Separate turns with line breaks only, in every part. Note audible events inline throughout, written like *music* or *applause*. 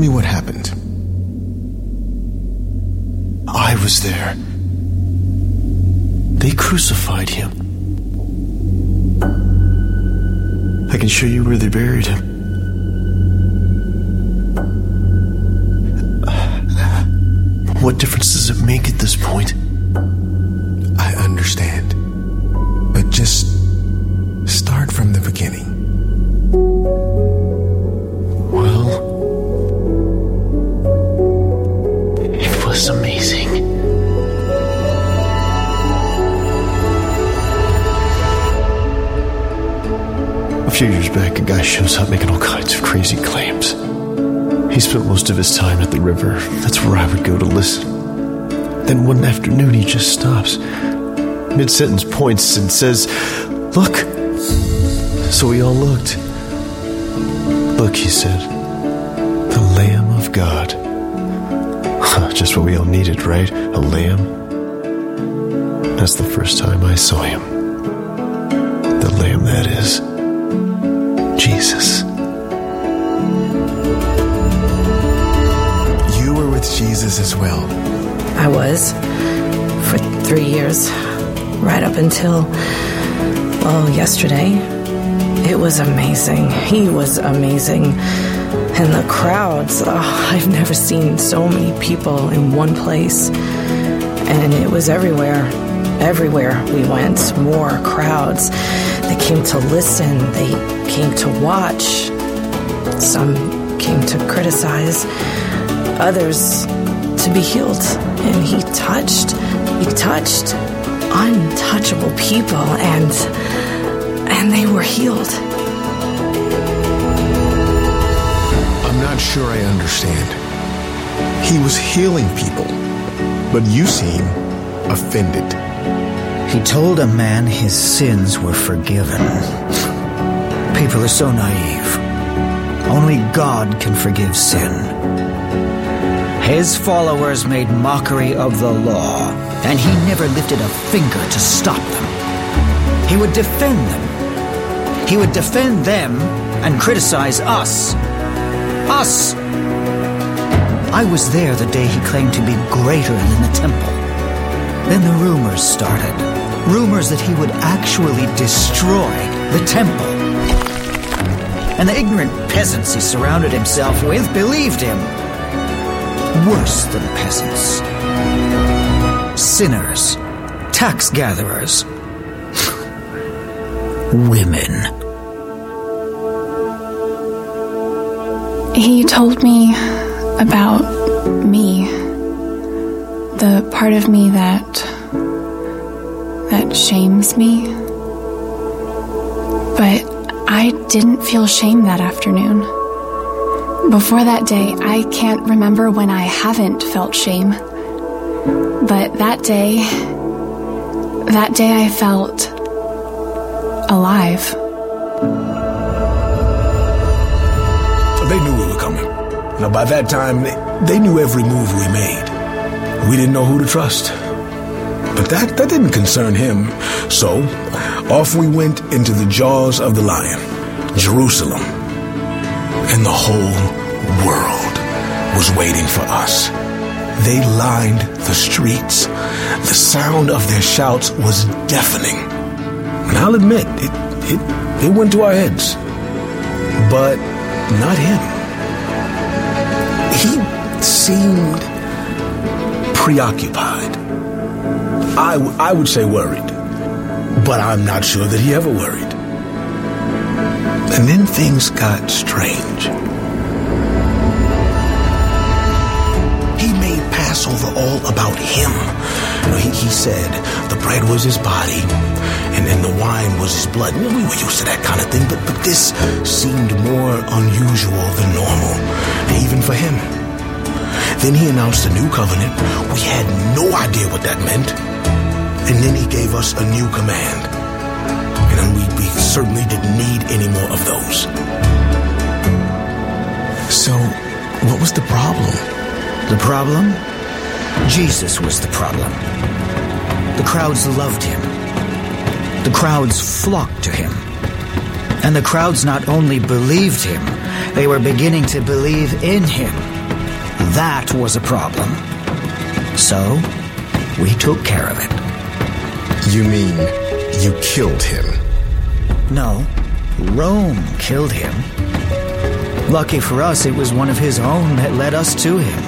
me what happened.
I was there. They crucified him. I can show you where they buried him. What difference does it make at this point? Back, a guy shows up making all kinds of crazy claims. He spent most of his time at the river. That's where I would go to listen. Then one afternoon, he just stops, mid sentence points, and says, Look. So we all looked. Look, he said, the Lamb of God. *laughs* Just what we all needed, right? A lamb. That's the first time I saw him. The lamb, that is. Jesus.
You were with Jesus as well.
I was for three years, right up until, well, yesterday. It was amazing. He was amazing. And the crowds, oh, I've never seen so many people in one place. And it was everywhere. Everywhere we went, more crowds. They came to listen, they came to watch. Some came to criticize, others to be healed. And he touched, he touched untouchable people and and they were healed.
I'm not sure I understand. He was healing people, but you seem offended.
He told a man his sins were forgiven. People are so naive. Only God can forgive sin. His followers made mockery of the law, and he never lifted a finger to stop them. He would defend them. He would defend them and criticize us. Us! I was there the day he claimed to be greater than the temple. Then the rumors started. Rumors that he would actually destroy the temple. And the ignorant peasants he surrounded himself with believed him. Worse than peasants. Sinners. Tax gatherers. *laughs* Women.
He told me about me. The part of me that shames me. But I didn't feel shame that afternoon. Before that day, I can't remember when I haven't felt shame. But that day, that day I felt alive.
They knew we were coming. Now, by that time, they, they knew every move we made. We didn't know who to trust. That, that didn't concern him. So, off we went into the jaws of the lion, Jerusalem. And the whole world was waiting for us. They lined the streets. The sound of their shouts was deafening. And I'll admit, it, it, it went to our heads. But not him. He seemed preoccupied. I, w- I would say worried. But I'm not sure that he ever worried. And then things got strange. He made Passover all about him. You know, he, he said the bread was his body and then the wine was his blood. Know, we were used to that kind of thing, but, but this seemed more unusual than normal, even for him. Then he announced a new covenant. We had no idea what that meant. And then he gave us a new command. And then we, we certainly didn't need any more of those.
So, what was the problem?
The problem? Jesus was the problem. The crowds loved him. The crowds flocked to him. And the crowds not only believed him, they were beginning to believe in him. That was a problem. So, we took care of it.
You mean you killed him?
No, Rome killed him. Lucky for us, it was one of his own that led us to him.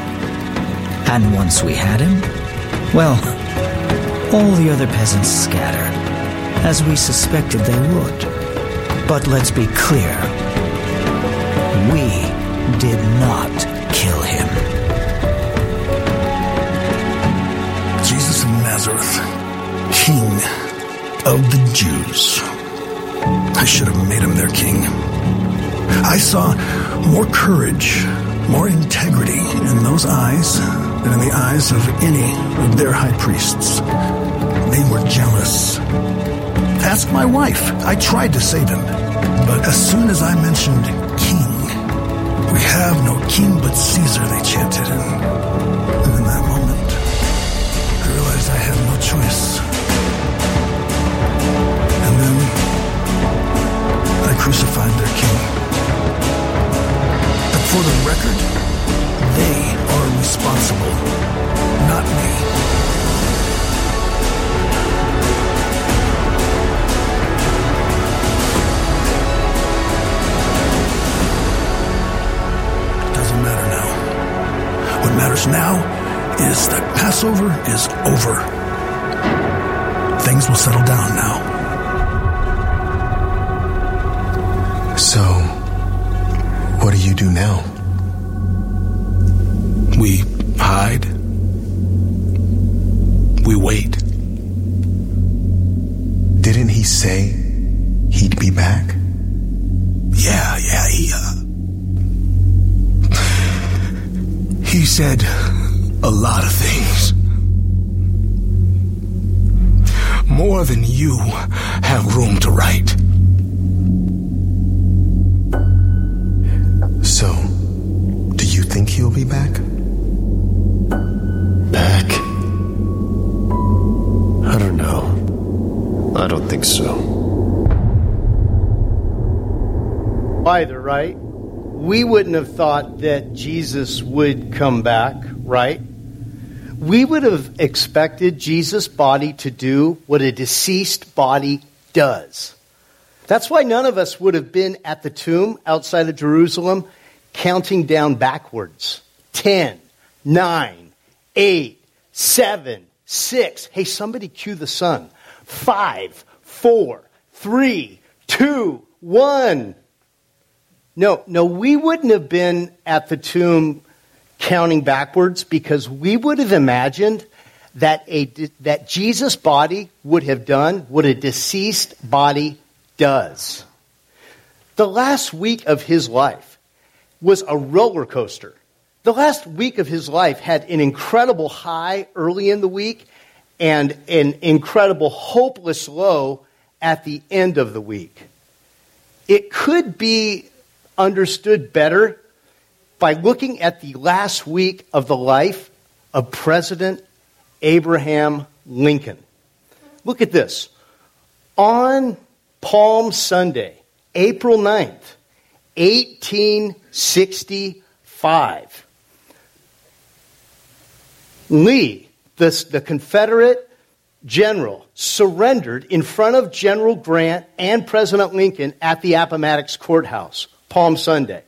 And once we had him, well, all the other peasants scattered, as we suspected they would. But let's be clear we did not
Nazareth, King of the Jews. I should have made him their king. I saw more courage, more integrity in those eyes than in the eyes of any of their high priests. They were jealous. Ask my wife. I tried to save him. But as soon as I mentioned king, we have no king but Caesar, they chanted. And, choice. And then I crucified their king. But for the record, they are responsible, not me. Doesn't matter now. What matters now is that Passover is over. Things will settle down now.
So, what do you do now?
We hide. We wait.
Didn't he say he'd be back?
Yeah, yeah, he, uh, *sighs* he said a lot of things. More than you have room to write.
So, do you think he'll be back?
Back? I don't know. I don't think so.
either, right? We wouldn't have thought that Jesus would come back, right? We would have expected Jesus' body to do what a deceased body does. That's why none of us would have been at the tomb outside of Jerusalem counting down backwards 10, 9, 8, 7, 6. Hey, somebody cue the sun. 5, 4, 3, 2, 1. No, no, we wouldn't have been at the tomb counting backwards because we would have imagined that a that Jesus' body would have done what a deceased body does. The last week of his life was a roller coaster. The last week of his life had an incredible high early in the week and an incredible hopeless low at the end of the week. It could be understood better by looking at the last week of the life of President Abraham Lincoln. Look at this. On Palm Sunday, April 9th, 1865, Lee, the, the Confederate general, surrendered in front of General Grant and President Lincoln at the Appomattox Courthouse. Palm Sunday.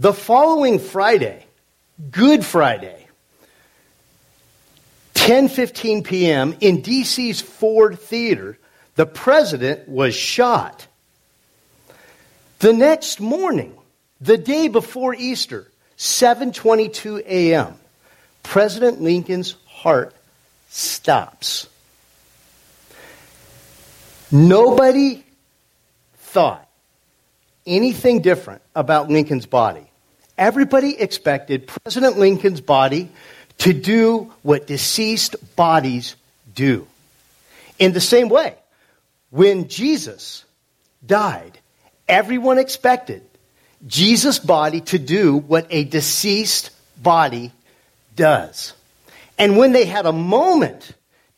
The following Friday, Good Friday, 10:15 p.m. in DC's Ford Theater, the president was shot. The next morning, the day before Easter, 7:22 a.m., President Lincoln's heart stops. Nobody thought anything different about Lincoln's body. Everybody expected President Lincoln's body to do what deceased bodies do. In the same way, when Jesus died, everyone expected Jesus' body to do what a deceased body does. And when they had a moment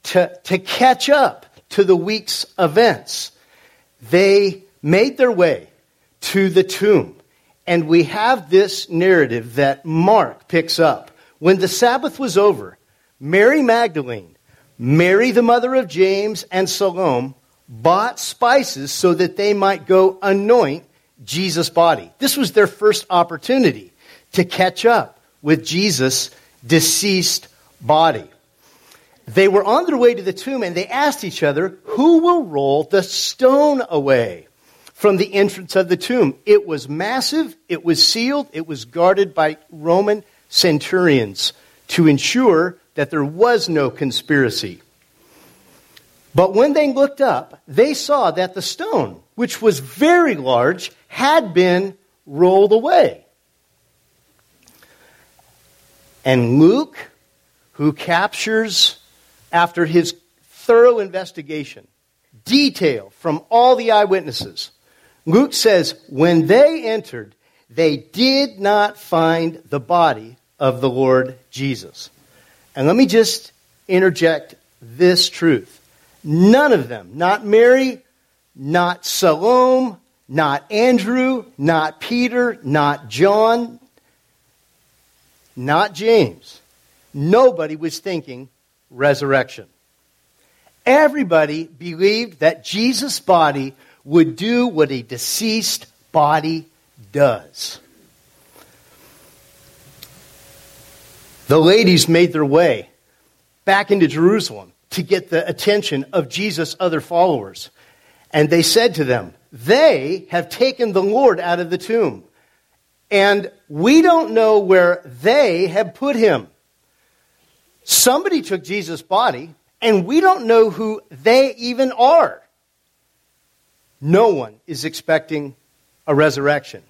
to, to catch up to the week's events, they made their way to the tomb. And we have this narrative that Mark picks up. When the Sabbath was over, Mary Magdalene, Mary the mother of James, and Salome bought spices so that they might go anoint Jesus' body. This was their first opportunity to catch up with Jesus' deceased body. They were on their way to the tomb and they asked each other, Who will roll the stone away from the entrance of the tomb? It was massive, it was sealed, it was guarded by Roman centurions to ensure that there was no conspiracy. But when they looked up, they saw that the stone, which was very large, had been rolled away. And Luke, who captures, after his thorough investigation, detail from all the eyewitnesses, Luke says, when they entered, they did not find the body of the Lord Jesus. And let me just interject this truth. None of them, not Mary, not Salome, not Andrew, not Peter, not John, not James. Nobody was thinking resurrection. Everybody believed that Jesus' body would do what a deceased body does. The ladies made their way back into Jerusalem to get the attention of Jesus' other followers. And they said to them, They have taken the Lord out of the tomb and we don't know where they have put him. Somebody took Jesus' body, and we don't know who they even are. No one is expecting a resurrection.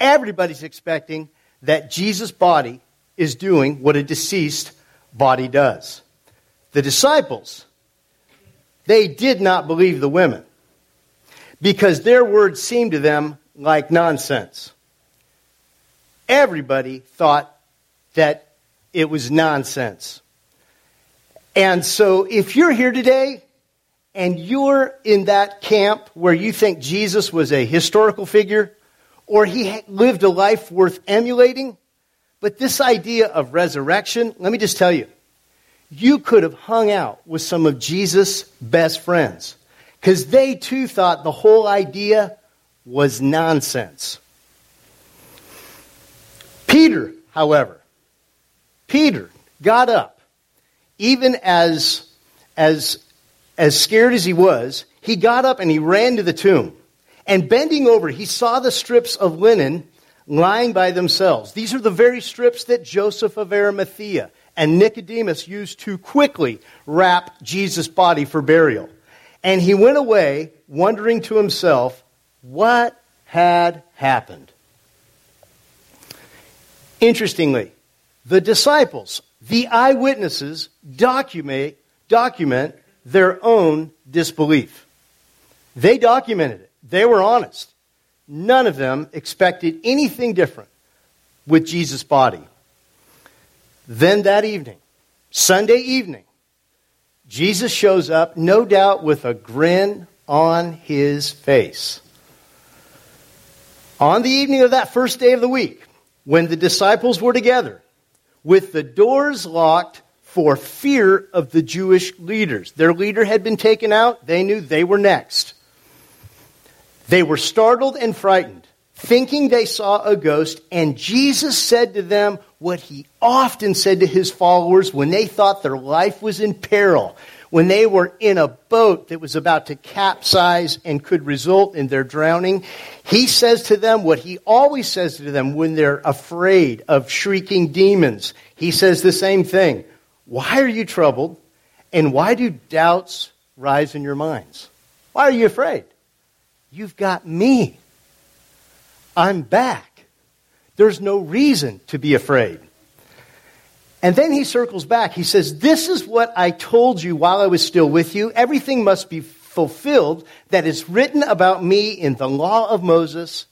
Everybody's expecting that Jesus' body is doing what a deceased body does. The disciples, they did not believe the women because their words seemed to them like nonsense everybody thought that it was nonsense. And so if you're here today and you're in that camp where you think Jesus was a historical figure or he lived a life worth emulating, but this idea of resurrection, let me just tell you, you could have hung out with some of Jesus' best friends because they too thought the whole idea was nonsense. Peter, however, Peter got up, even as, as, as scared as he was, he got up and he ran to the tomb. And bending over, he saw the strips of linen lying by themselves. These are the very strips that Joseph of Arimathea and Nicodemus used to quickly wrap Jesus' body for burial. And he went away wondering to himself what had happened. Interestingly, the disciples, the eyewitnesses, document, document their own disbelief. They documented it. They were honest. None of them expected anything different with Jesus' body. Then that evening, Sunday evening, Jesus shows up, no doubt with a grin on his face. On the evening of that first day of the week, when the disciples were together with the doors locked for fear of the Jewish leaders. Their leader had been taken out, they knew they were next. They were startled and frightened, thinking they saw a ghost, and Jesus said to them what he often said to his followers when they thought their life was in peril when they were in a boat that was about to capsize and could result in their drowning, he says to them what he always says to them when they're afraid of shrieking demons. He says the same thing. Why are you troubled? And why do doubts rise in your minds? Why are you afraid? You've got me. I'm back. There's no reason to be afraid. And then he circles back. He says, This is what I told you while I was still with you. Everything must be fulfilled that is written about me in the law of Moses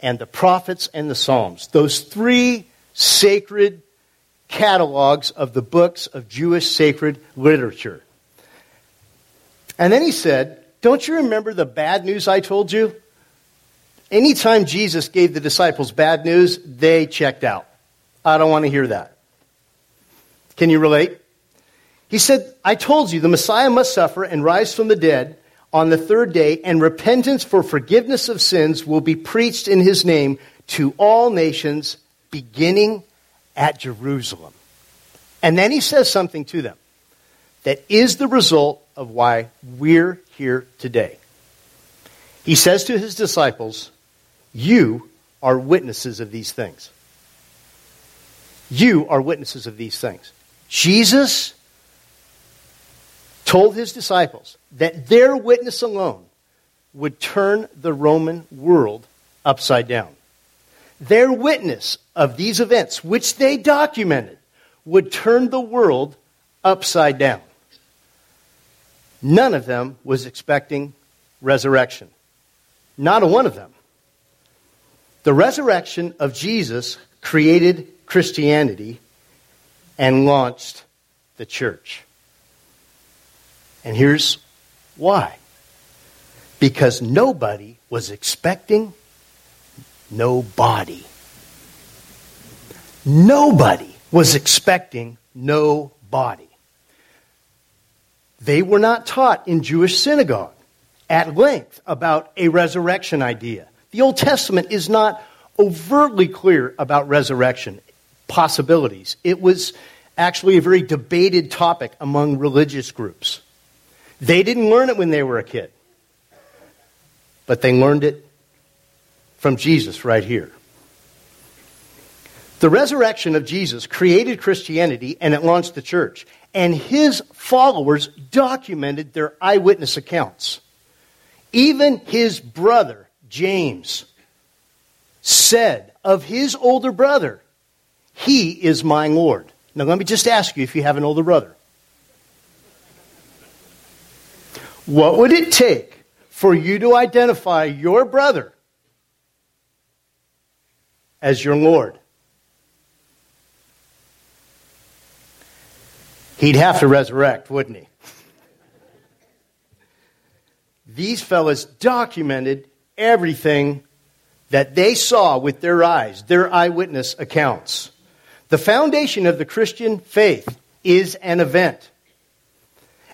and the prophets and the Psalms. Those three sacred catalogs of the books of Jewish sacred literature. And then he said, Don't you remember the bad news I told you? Anytime Jesus gave the disciples bad news, they checked out. I don't want to hear that. Can you relate? He said, I told you the Messiah must suffer and rise from the dead on the third day, and repentance for forgiveness of sins will be preached in his name to all nations, beginning at Jerusalem. And then he says something to them that is the result of why we're here today. He says to his disciples, You are witnesses of these things. You are witnesses of these things. Jesus told his disciples that their witness alone would turn the Roman world upside down. Their witness of these events, which they documented, would turn the world upside down. None of them was expecting resurrection. Not a one of them. The resurrection of Jesus created Christianity and launched the church. And here's why because nobody was expecting nobody. Nobody was expecting nobody. They were not taught in Jewish synagogue at length about a resurrection idea. The Old Testament is not overtly clear about resurrection possibilities. It was actually a very debated topic among religious groups. They didn't learn it when they were a kid, but they learned it from Jesus right here. The resurrection of Jesus created Christianity and it launched the church. And his followers documented their eyewitness accounts. Even his brother, James, said of his older brother, He is my Lord. Now, let me just ask you if you have an older brother. What would it take for you to identify your brother as your Lord? He'd have to resurrect, wouldn't he? These fellas documented everything that they saw with their eyes, their eyewitness accounts. The foundation of the Christian faith is an event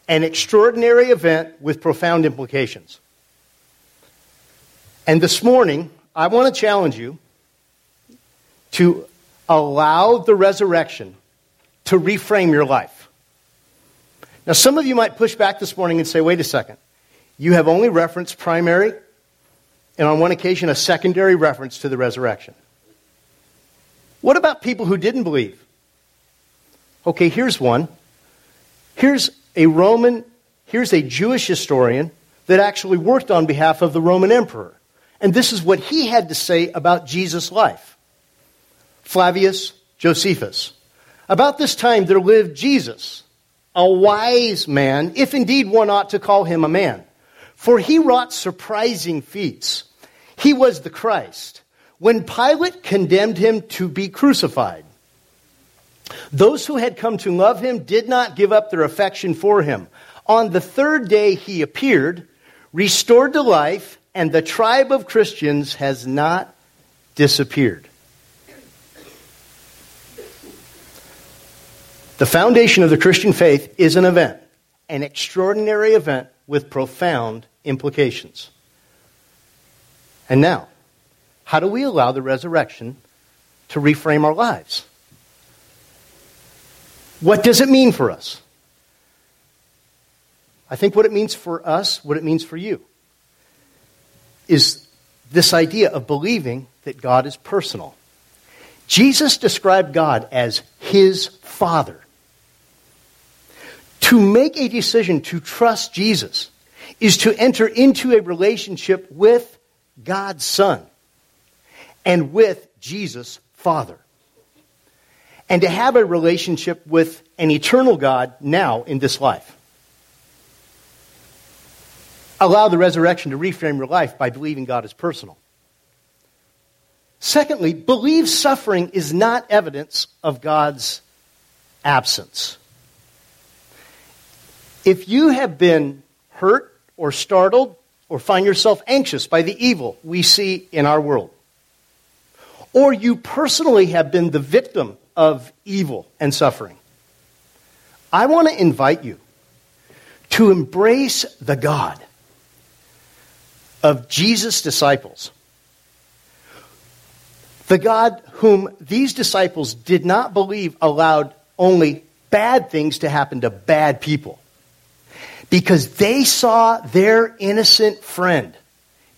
an extraordinary event with profound implications. And this morning, I want to challenge you to allow the resurrection to reframe your life. Now, some of you might push back this morning and say, wait a second. You have only referenced primary and on one occasion a secondary reference to the resurrection. What about people who didn't believe? Okay, here's one. Here's a Roman, here's a Jewish historian that actually worked on behalf of the Roman emperor. And this is what he had to say about Jesus' life. Flavius Josephus. About this time there lived Jesus, a wise man, if indeed one ought to call him a man. For he wrought surprising feats. He was the Christ. When Pilate condemned him to be crucified, those who had come to love him did not give up their affection for him. On the third day he appeared, restored to life, and the tribe of Christians has not disappeared. The foundation of the Christian faith is an event, an extraordinary event with profound implications. And now, how do we allow the resurrection to reframe our lives? What does it mean for us? I think what it means for us, what it means for you, is this idea of believing that God is personal. Jesus described God as his Father. To make a decision to trust Jesus is to enter into a relationship with God's Son and with Jesus' Father and to have a relationship with an eternal God now in this life. Allow the resurrection to reframe your life by believing God is personal. Secondly, believe suffering is not evidence of God's absence. If you have been hurt or startled or find yourself anxious by the evil we see in our world. Or you personally have been the victim of evil and suffering. I want to invite you to embrace the God of Jesus' disciples. The God whom these disciples did not believe allowed only bad things to happen to bad people. Because they saw their innocent friend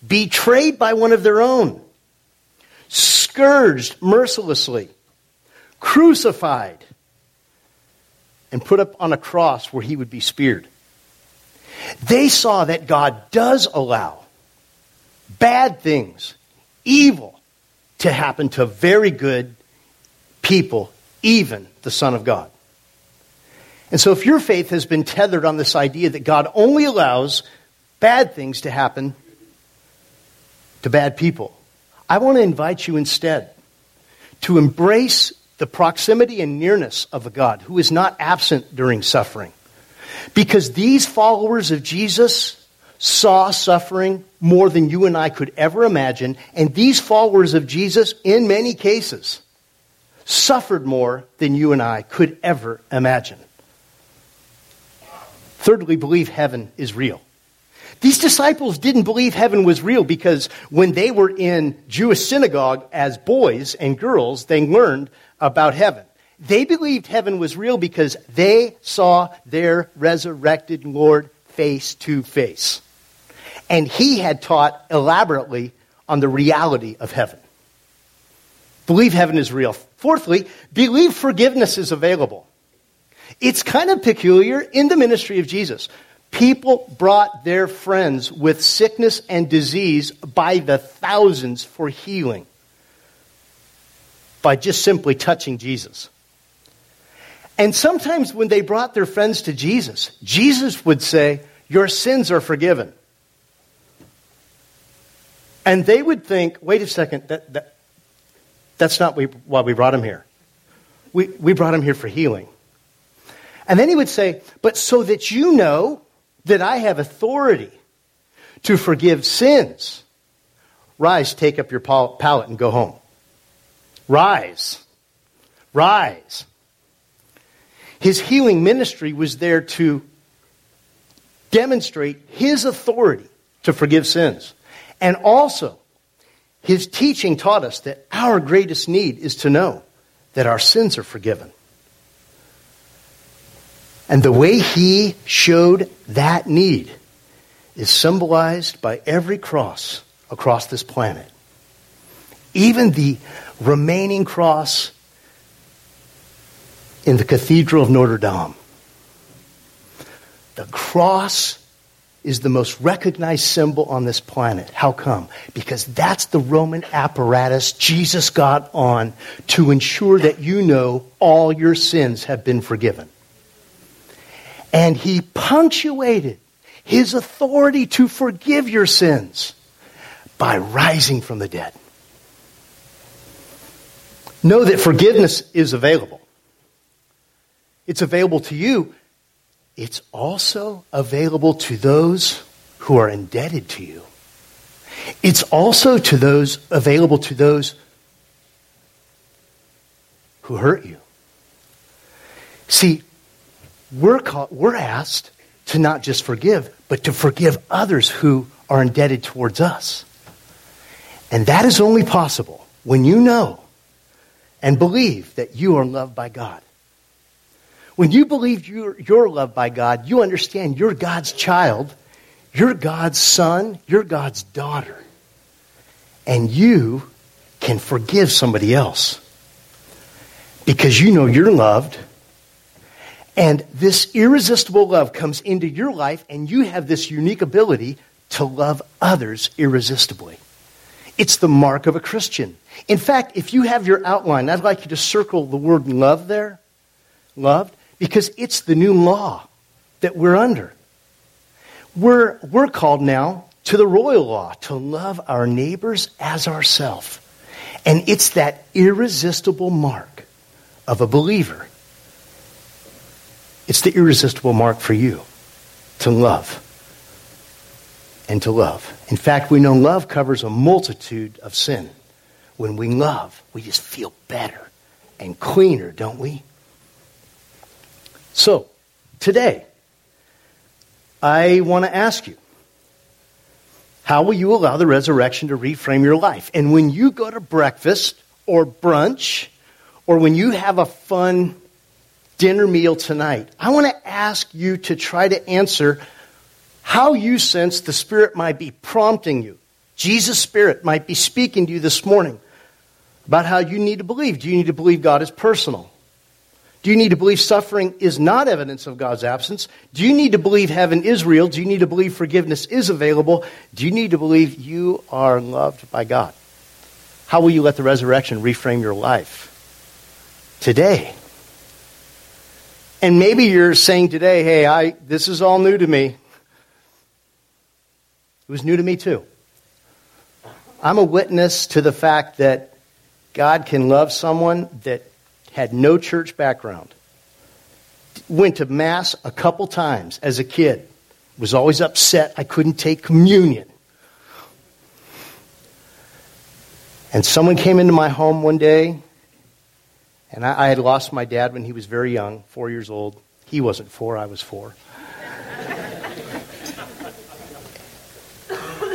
betrayed by one of their own, scourged mercilessly, crucified, and put up on a cross where he would be speared. They saw that God does allow bad things, evil, to happen to very good people, even the Son of God. And so, if your faith has been tethered on this idea that God only allows bad things to happen to bad people, I want to invite you instead to embrace the proximity and nearness of a God who is not absent during suffering. Because these followers of Jesus saw suffering more than you and I could ever imagine, and these followers of Jesus, in many cases, suffered more than you and I could ever imagine. Thirdly, believe heaven is real. These disciples didn't believe heaven was real because when they were in Jewish synagogue as boys and girls, they learned about heaven. They believed heaven was real because they saw their resurrected Lord face to face. And he had taught elaborately on the reality of heaven. Believe heaven is real. Fourthly, believe forgiveness is available. It's kind of peculiar in the ministry of Jesus. People brought their friends with sickness and disease by the thousands for healing by just simply touching Jesus. And sometimes when they brought their friends to Jesus, Jesus would say, Your sins are forgiven. And they would think, wait a second, that, that, that's not why we brought him here. We, we brought him here for healing. And then he would say, but so that you know that I have authority to forgive sins, rise, take up your pallet, and go home. Rise. Rise. His healing ministry was there to demonstrate his authority to forgive sins. And also, his teaching taught us that our greatest need is to know that our sins are forgiven. And the way he showed that need is symbolized by every cross across this planet. Even the remaining cross in the Cathedral of Notre Dame. The cross is the most recognized symbol on this planet. How come? Because that's the Roman apparatus Jesus got on to ensure that you know all your sins have been forgiven. And he punctuated his authority to forgive your sins by rising from the dead. Know that forgiveness is available. It's available to you. It's also available to those who are indebted to you. It's also to those available to those who hurt you. See, we're, called, we're asked to not just forgive, but to forgive others who are indebted towards us. And that is only possible when you know and believe that you are loved by God. When you believe you're, you're loved by God, you understand you're God's child, you're God's son, you're God's daughter. And you can forgive somebody else because you know you're loved. And this irresistible love comes into your life, and you have this unique ability to love others irresistibly. It's the mark of a Christian. In fact, if you have your outline, I'd like you to circle the word love there. Loved. Because it's the new law that we're under. We're, we're called now to the royal law to love our neighbors as ourselves. And it's that irresistible mark of a believer. It's the irresistible mark for you to love. and to love. In fact, we know love covers a multitude of sin. When we love, we just feel better and cleaner, don't we? So, today, I want to ask you how will you allow the resurrection to reframe your life? And when you go to breakfast or brunch, or when you have a fun dinner meal tonight, I want to ask you to try to answer how you sense the Spirit might be prompting you. Jesus' Spirit might be speaking to you this morning about how you need to believe. Do you need to believe God is personal? Do you need to believe suffering is not evidence of God's absence? Do you need to believe heaven is real? Do you need to believe forgiveness is available? Do you need to believe you are loved by God? How will you let the resurrection reframe your life today? And maybe you're saying today, hey, I, this is all new to me. It was new to me too. I'm a witness to the fact that God can love someone that had no church background, went to Mass a couple times as a kid, was always upset I couldn't take communion. And someone came into my home one day, and I, I, had lost my dad when he was very young, four years old. He wasn't four, I was four.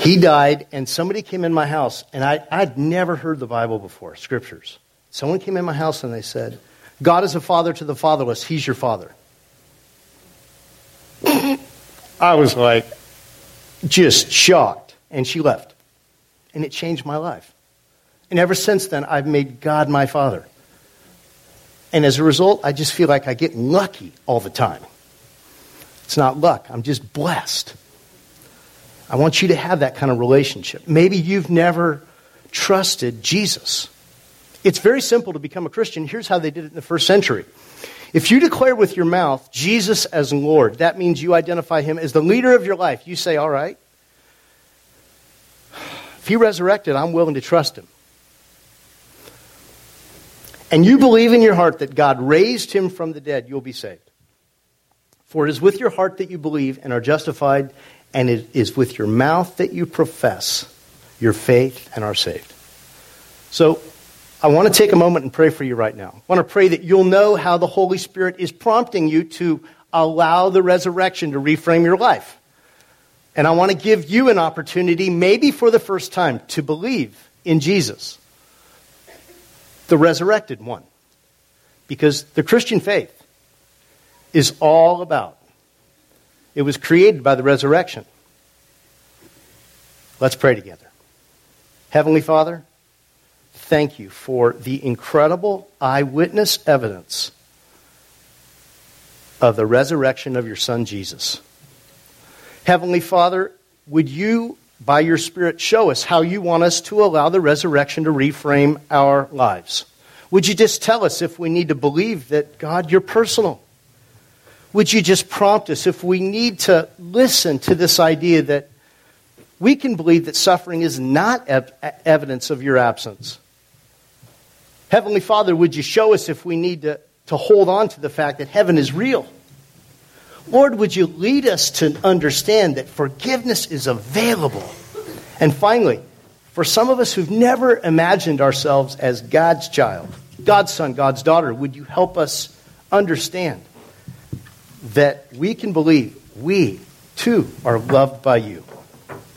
he died, and somebody came in my house, and I, I'd never heard the Bible before, scriptures. Someone came in my house and they said, God is a father to the fatherless. He's your father. I was like, just shocked. And she left. And it changed my life. And ever since then, I've made God my father. And as a result, I just feel like I get lucky all the time. It's not luck, I'm just blessed. I want you to have that kind of relationship. Maybe you've never trusted Jesus. It's very simple to become a Christian. Here's how they did it in the first century. If you declare with your mouth Jesus as Lord, that means you identify him as the leader of your life. You say, All right, if he resurrected, I'm willing to trust him. And you believe in your heart that God raised him from the dead, you'll be saved. For it is with your heart that you believe and are justified, and it is with your mouth that you profess your faith and are saved. So, I want to take a moment and pray for you right now. I want to pray that you'll know how the Holy Spirit is prompting you to allow the resurrection to reframe your life. And I want to give you an opportunity, maybe for the first time, to believe in Jesus, the resurrected one. Because the Christian faith is all about, it was created by the resurrection. Let's pray together. Heavenly Father, thank you for the incredible eyewitness evidence of the resurrection of your Son, Jesus. Heavenly Father, would you, by your Spirit, show us how you want us to allow the resurrection to reframe our lives? Would you just tell us if we need to believe that, God, you're personal? Would you just prompt us if we need to listen to this idea that we can believe that suffering is not ev- evidence of your absence? Heavenly Father, would you show us if we need to, to hold on to the fact that heaven is real? Lord, would you lead us to understand that forgiveness is available? And finally, for some of us who've never imagined ourselves as God's child, God's son, God's daughter, would you help us understand that we can believe we too are loved by you?